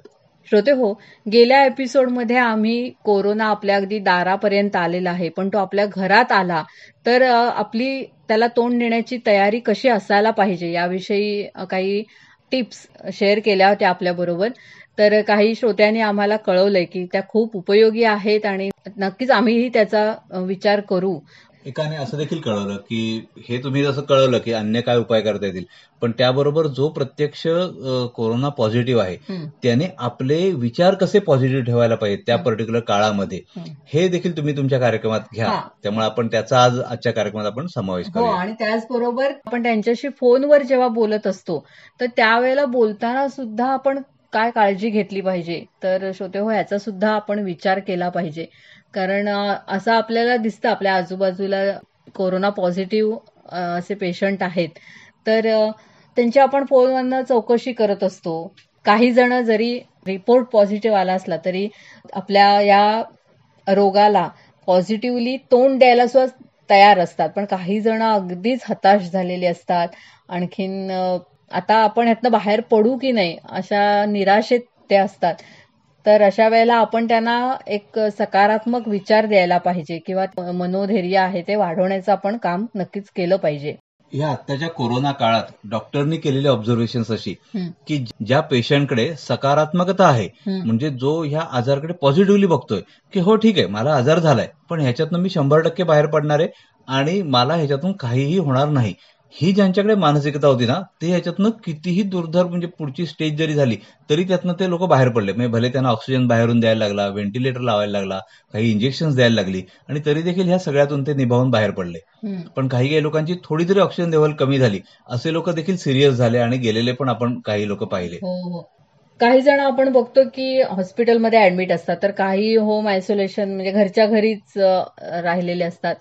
श्रोते हो गेल्या एपिसोडमध्ये आम्ही कोरोना आपल्या अगदी दारापर्यंत आलेला आहे पण तो आपल्या घरात आला तर आपली त्याला तोंड देण्याची तयारी कशी असायला पाहिजे याविषयी काही टिप्स शेअर केल्या होत्या आपल्याबरोबर तर काही श्रोत्यांनी आम्हाला कळवलंय की त्या खूप उपयोगी आहेत आणि नक्कीच आम्हीही त्याचा विचार करू. एकाने असं देखील कळवलं की हे तुम्ही जसं कळवलं की अन्य काय उपाय करता येतील पण त्याबरोबर जो प्रत्यक्ष कोरोना पॉझिटिव्ह आहे त्याने आपले विचार कसे पॉझिटिव्ह ठेवायला पाहिजेत त्या. पर्टिक्युलर काळामध्ये हं. देखील तुम्ही तुमच्या कार्यक्रमात घ्या. त्यामुळे आपण त्याचा आज आजच्या कार्यक्रमात आपण समावेश हो करूया आणि त्याचबरोबर आपण त्यांच्याशी फोनवर जेव्हा बोलत असतो तर त्यावेळेला बोलताना सुद्धा आपण काय काळजी घेतली पाहिजे तर श्रोते हो याचा सुद्धा आपण विचार केला पाहिजे कारण असं आपल्याला दिसतं आपल्या आजूबाजूला कोरोना पॉझिटिव्ह असे पेशंट आहेत. तर त्यांची आपण फोनवरनं चौकशी करत असतो. काही जण जरी रिपोर्ट पॉझिटिव्ह आला असला तरी आपल्या या रोगाला पॉझिटिव्हली तोंड द्यायला सुद्धा तयार असतात. पण काही जण अगदीच हताश झालेली असतात. आणखीन आता आपण यातनं बाहेर पडू की नाही अशा निराशेत ते असतात. तर अशा वेळेला आपण त्यांना एक सकारात्मक विचार द्यायला पाहिजे किंवा मनोधैर्य आहे ते वाढवण्याचं आपण काम नक्कीच केलं पाहिजे. या आत्ताच्या कोरोना काळात डॉक्टरनी केलेली ऑब्झर्वेशन अशी की ज्या पेशंटकडे सकारात्मकता आहे. म्हणजे जो ह्या आजाराकडे पॉझिटिव्हली बघतोय की हो ठीक आहे मला आजार झालाय पण ह्याच्यातनं मी शंभर टक्के बाहेर पडणार आहे आणि मला ह्याच्यातून काहीही होणार नाही. ही ज्यांच्याकडे मानसिकता होती ना ते ह्याच्यातनं कितीही दुर्धर म्हणजे पुढची स्टेज जरी झाली तरी त्यातनं ते लोक बाहेर पडले. म्हणजे भले त्यांना ऑक्सिजन बाहेरून द्यायला लागला व्हेंटिलेटर लावायला लागला काही इंजेक्शन द्यायला लागली आणि तरी देखील ह्या सगळ्यातून ते निभावून बाहेर पडले. पण काही काही लोकांची थोडी जरी ऑक्सिजन लेवल कमी झाली. असे लोक देखील सिरियस झाले आणि गेलेले पण आपण काही लोक पाहिले. हो हो. काही जण आपण बघतो की हॉस्पिटलमध्ये ऍडमिट असतात तर काही होम आयसोलेशन म्हणजे घरच्या घरीच राहिलेले असतात.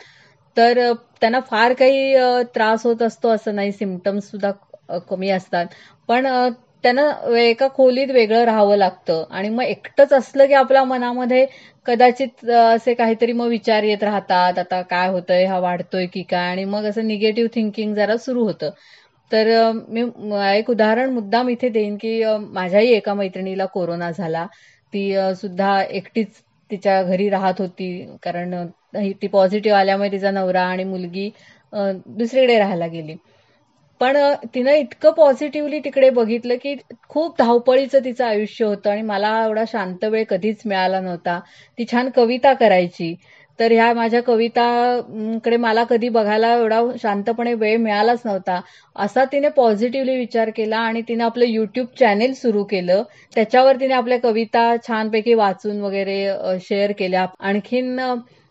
तर त्यांना फार काही त्रास होत असतो असं नाही. सिमटम्स सुद्धा कमी असतात. पण त्यांना एका खोलीत वेगळं राहावं लागतं. आणि मग एकटंच असलं की आपल्या मनामध्ये कदाचित असे काहीतरी मग विचार येत राहतात. आता काय होतंय? हा वाढतोय की काय? आणि मग असं निगेटिव्ह थिंकिंग जरा सुरू होतं. तर मी एक उदाहरण मुद्दाम इथे देईन की माझ्याही एका मैत्रिणीला कोरोना झाला. ती सुद्धा एकटीच तिच्या घरी राहत होती. कारण ती पॉझिटिव्ह आल्यामुळे तिचा नवरा आणि मुलगी दुसरीकडे राहायला गेली. पण तिनं इतकं पॉझिटिव्हली तिकडे बघितलं की खूप धावपळीचं तिचं आयुष्य होतं आणि मला एवढा शांत वेळ कधीच मिळाला नव्हता. ती छान कविता करायची. तर ह्या माझ्या कविताकडे मला कधी बघायला एवढा शांतपणे वेळ मिळालाच नव्हता. असा तिने पॉझिटिव्हली विचार केला आणि तिने आपलं युट्यूब चॅनेल सुरू केलं. त्याच्यावर तिने आपल्या कविता छानपैकी वाचून वगैरे शेअर केल्या. आणखीन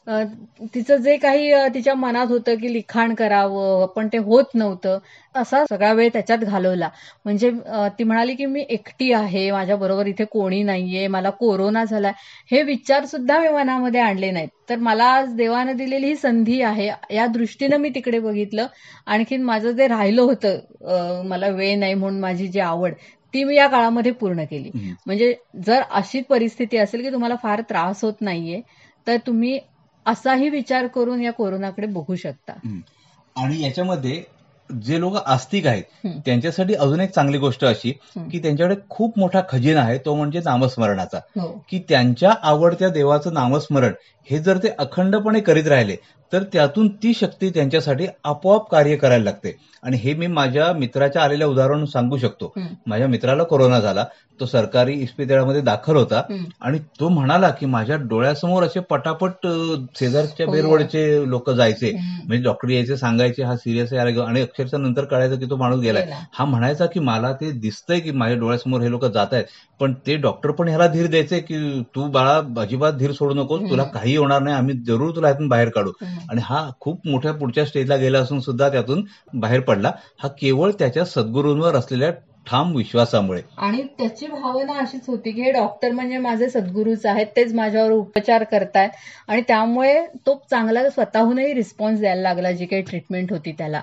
तिचं जे काही तिच्या मनात होतं की लिखाण करावं पण ते होत नव्हतं असा सगळा वेळ त्याच्यात घालवला. म्हणजे ती म्हणाली की मी एकटी आहे माझ्या बरोबर इथे कोणी नाहीये मला कोरोना झालाय. हे विचार सुद्धा मी मनामध्ये आणले नाहीत. तर मला आज देवानं दिलेली ही संधी आहे या दृष्टीनं मी तिकडे बघितलं. आणखीन माझं जे राहिलं होतं मला वेळ नाही म्हणून माझी जी आवड ती मी या काळामध्ये पूर्ण केली. म्हणजे जर अशी परिस्थिती असेल की तुम्हाला फार त्रास होत नाहीये तर तुम्ही असाही विचार करून या कोरोनाकडे बघू शकता आणि याच्यामध्ये जे लोक आस्तिक आहेत. त्यांच्यासाठी अजून एक चांगली गोष्ट अशी. की त्यांच्याकडे खूप मोठा खजिना आहे तो म्हणजे नामस्मरणाचा हो की त्यांच्या आवडत्या देवाचं नामस्मरण हे जर ते अखंडपणे करीत राहिले तर त्यातून ती शक्ती त्यांच्यासाठी आपोआप कार्य करायला लागते आणि हे मी माझ्या मित्राच्या आलेल्या उदाहरण सांगू शकतो. माझ्या मित्राला कोरोना झाला तो सरकारी इस्पितळामध्ये दाखल होता. आणि तो म्हणाला की माझ्या डोळ्यासमोर असे पटापट शेजारच्या हो. बेरवडचे लोक जायचे. म्हणजे डॉक्टर यायचे सांगायचे हा सिरियस आहे आणि अक्षरशः नंतर कळायचं की तो माणूस गेलाय गेला. हा म्हणायचा की मला ते दिसतंय की माझ्या डोळ्यासमोर हे लोक जात आहेत पण ते डॉक्टर पण ह्याला धीर द्यायचे की तू बाळा अजिबात धीर सोडू नकोस. तुला काही होणार नाही आम्ही जरूर तुला ह्यातून बाहेर काढू. आणि हा खूप मोठ्या पुढच्या स्टेजला गेला असून सुद्धा त्यातून बाहेर पडला. हा केवळ त्याच्या सद्गुरूंवर असलेल्या ठाम विश्वासामुळे. आणि त्याची भावना अशीच होती की हे डॉक्टर म्हणजे माझे सद्गुरूच आहेत तेच माझ्यावर उपचार करतायत. आणि त्यामुळे तो चांगला स्वतःहूनही रिस्पॉन्स द्यायला लागला जी काही ट्रीटमेंट होती त्याला.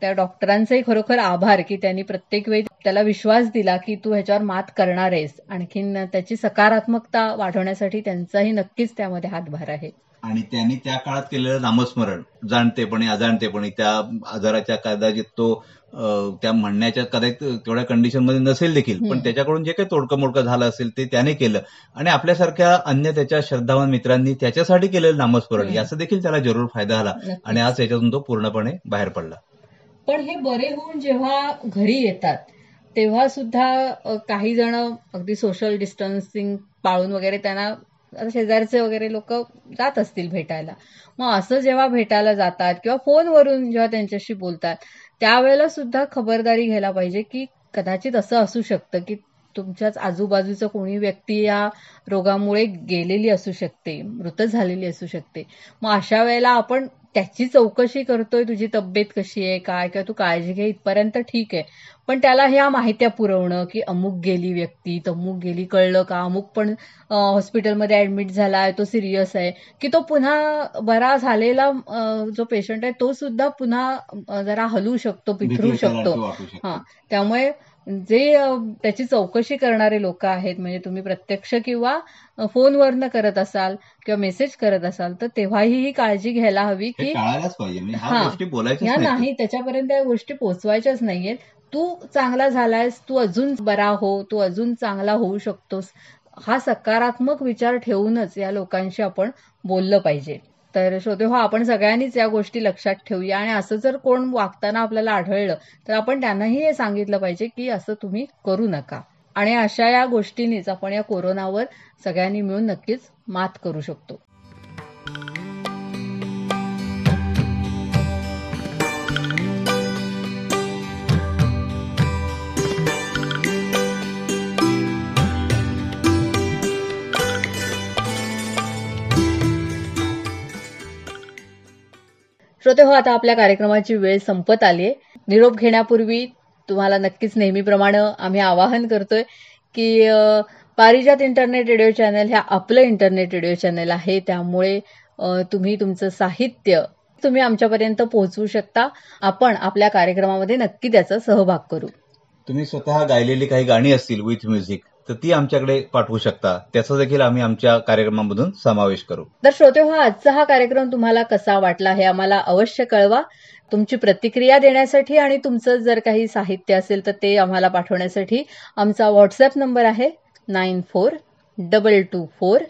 त्या डॉक्टरांचाही खरोखर आभार की त्यांनी प्रत्येक वेळी त्याला विश्वास दिला की तू ह्याच्यावर मात करणार आहेस. आणखीन त्याची सकारात्मकता वाढवण्यासाठी त्यांचाही नक्कीच त्यामध्ये हातभार आहे. आणि त्यांनी त्या काळात केलेलं नामस्मरण जाणतेपणी अजाणतेपणी त्या आजाराच्या कदाचित तो त्या म्हणण्याच्या कदाचित तेवढ्या कंडिशनमध्ये नसेल देखील पण. त्याच्याकडून जे काही तोडकं मोडकं झालं असेल ते त्याने केलं आणि आपल्यासारख्या अन्य त्याच्या श्रद्धावान मित्रांनी त्याच्यासाठी केलेलं नामस्मरण. याचा देखील त्याला जरूर फायदा झाला. आणि आज त्याच्यातून तो पूर्णपणे बाहेर पडला पण हे बरे होऊन जेव्हा घरी येतात तेव्हा सुद्धा काही जण अगदी सोशल डिस्टन्सिंग पाळून वगैरे त्यांना आता शेजारचे वगैरे लोक जात असतील भेटायला. मग असं जेव्हा भेटायला जातात किंवा फोनवरून जेव्हा त्यांच्याशी बोलतात त्यावेळेला सुद्धा खबरदारी घ्यायला पाहिजे की कदाचित असं असू शकतं की तुमच्याच आजूबाजूचं कोणी व्यक्ती या रोगामुळे गेलेली असू शकते मृत झालेली असू शकते. मग अशा वेळेला आपण त्याची चौकशी करतोय तुझी तब्येत कशी आहे काय किंवा तू काळजी घे इथपर्यंत ठीक आहे. पण त्याला ह्या माहित्या पुरवणं की अमुक गेली व्यक्ती तमुक गेली कळलं का? अमुक पण हॉस्पिटलमध्ये ऍडमिट झालाय तो सिरियस आहे. की तो पुन्हा बरा झालेला जो पेशंट आहे तो सुद्धा पुन्हा जरा हलू शकतो पिथरू शकतो. हा. त्यामुळे जे त्याची चौकशी करणारे लोक आहेत म्हणजे तुम्ही प्रत्यक्ष किंवा फोनवरनं करत असाल किंवा मेसेज करत असाल तर तेव्हाही ही काळजी घ्यायला हवी की हा. या नाही त्याच्यापर्यंत या गोष्टी पोचवायच्याच नाहीयेत. तू चांगला झालायस तू अजून बरा हो तू अजून चांगला होऊ शकतोस. हा सकारात्मक विचार ठेवूनच या लोकांशी आपण बोललं पाहिजे. तर श्रोते हो आपण सगळ्यांनीच या गोष्टी लक्षात ठेवूया. आणि असं जर कोण वागताना आपल्याला आढळलं तर आपण त्यांनाही हे सांगितलं पाहिजे की असं तुम्ही करू नका. आणि अशा या गोष्टींनीच आपण या कोरोनावर सगळ्यांनी मिळून नक्कीच मात करू शकतो. श्रोते हो आता आपल्या कार्यक्रमाची वेळ संपत आली आहे निरोप घेण्यापूर्वी तुम्हाला नक्कीच नेहमीप्रमाणे आम्ही आवाहन करतोय की पारिजात इंटरनेट रेडिओ चॅनल ह्या आपलं इंटरनेट रेडिओ चॅनल आहे. त्यामुळे तुम्ही तुमचं साहित्य तुम्ही आमच्यापर्यंत पोहोचवू शकता. आपण आपल्या कार्यक्रमामध्ये नक्की त्याचा सहभाग करू. तुम्ही स्वतः गायलेली काही गाणी असतील विथ म्युझिक तर ती आमच्याकडे पाठवू शकता. त्याचा देखील आम्ही आमच्या कार्यक्रमामधून समावेश करू. तर श्रोते हा आजचा हा कार्यक्रम तुम्हाला कसा वाटला हे आम्हाला अवश्य कळवा. तुमची प्रतिक्रिया देण्यासाठी आणि तुमचं जर काही साहित्य असेल तर ते आम्हाला पाठवण्यासाठी आमचा व्हॉट्सअप नंबर आहे nine four double two four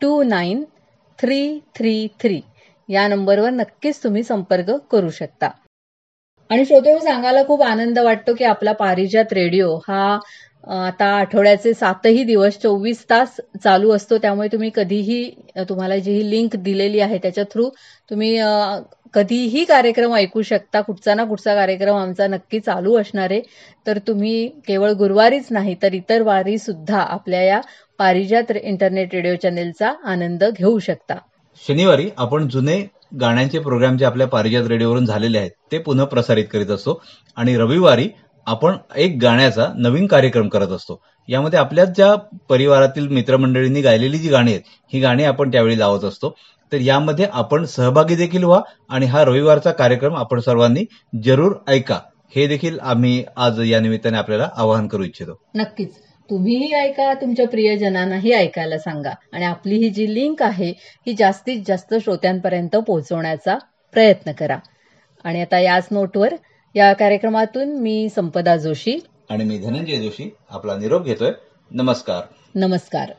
two nine three three three. या नंबरवर नक्कीच तुम्ही संपर्क करू शकता. आणि श्रोते हो, सांगायला खूप आनंद वाटतो की आपला पारिजात रेडिओ हा आता आठवड्याचे सातही दिवस चोवीस तास चालू असतो. त्यामुळे तुम्ही कधीही तुम्हाला जी ही लिंक दिलेली आहे त्याच्या थ्रू तुम्ही कधीही कार्यक्रम ऐकू शकता. कुठचा ना कुठचा कार्यक्रम आमचा नक्की चालू असणार आहे. तर तुम्ही केवळ गुरुवारीच नाही तर इतर वारी सुद्धा आपल्या या पारिजात इंटरनेट रेडिओ चॅनेलचा आनंद घेऊ शकता. शनिवारी आपण जुने गाण्यांचे प्रोग्राम जे आपल्या पारिजात रेडिओवरून झालेले आहेत ते पुन्हा प्रसारित करीत असतो. आणि रविवारी आपण एक गाण्याचा नवीन कार्यक्रम करत असतो. यामध्ये आपल्याच ज्या परिवारातील मित्रमंडळींनी गायलेली जी गाणी आहेत ही गाणी आपण त्यावेळी लावत असतो. तर यामध्ये आपण सहभागी देखील व्हा आणि हा रविवारचा कार्यक्रम आपण सर्वांनी जरूर ऐका. हे देखील आम्ही आज या निमित्ताने आपल्याला आवाहन करू इच्छितो. नक्कीच. तुम्हीही ऐका तुमच्या प्रियजनांनाही ऐकायला सांगा. आणि आपली ही जी लिंक आहे ही जास्तीत जास्त श्रोत्यांपर्यंत पोहोचवण्याचा प्रयत्न करा. आणि आता याच नोटवर या कार्यक्रमातून मी संपदा जोशी. आणि मी धनंजय जोशी आपला निरोप घेतोय. नमस्कार. नमस्कार.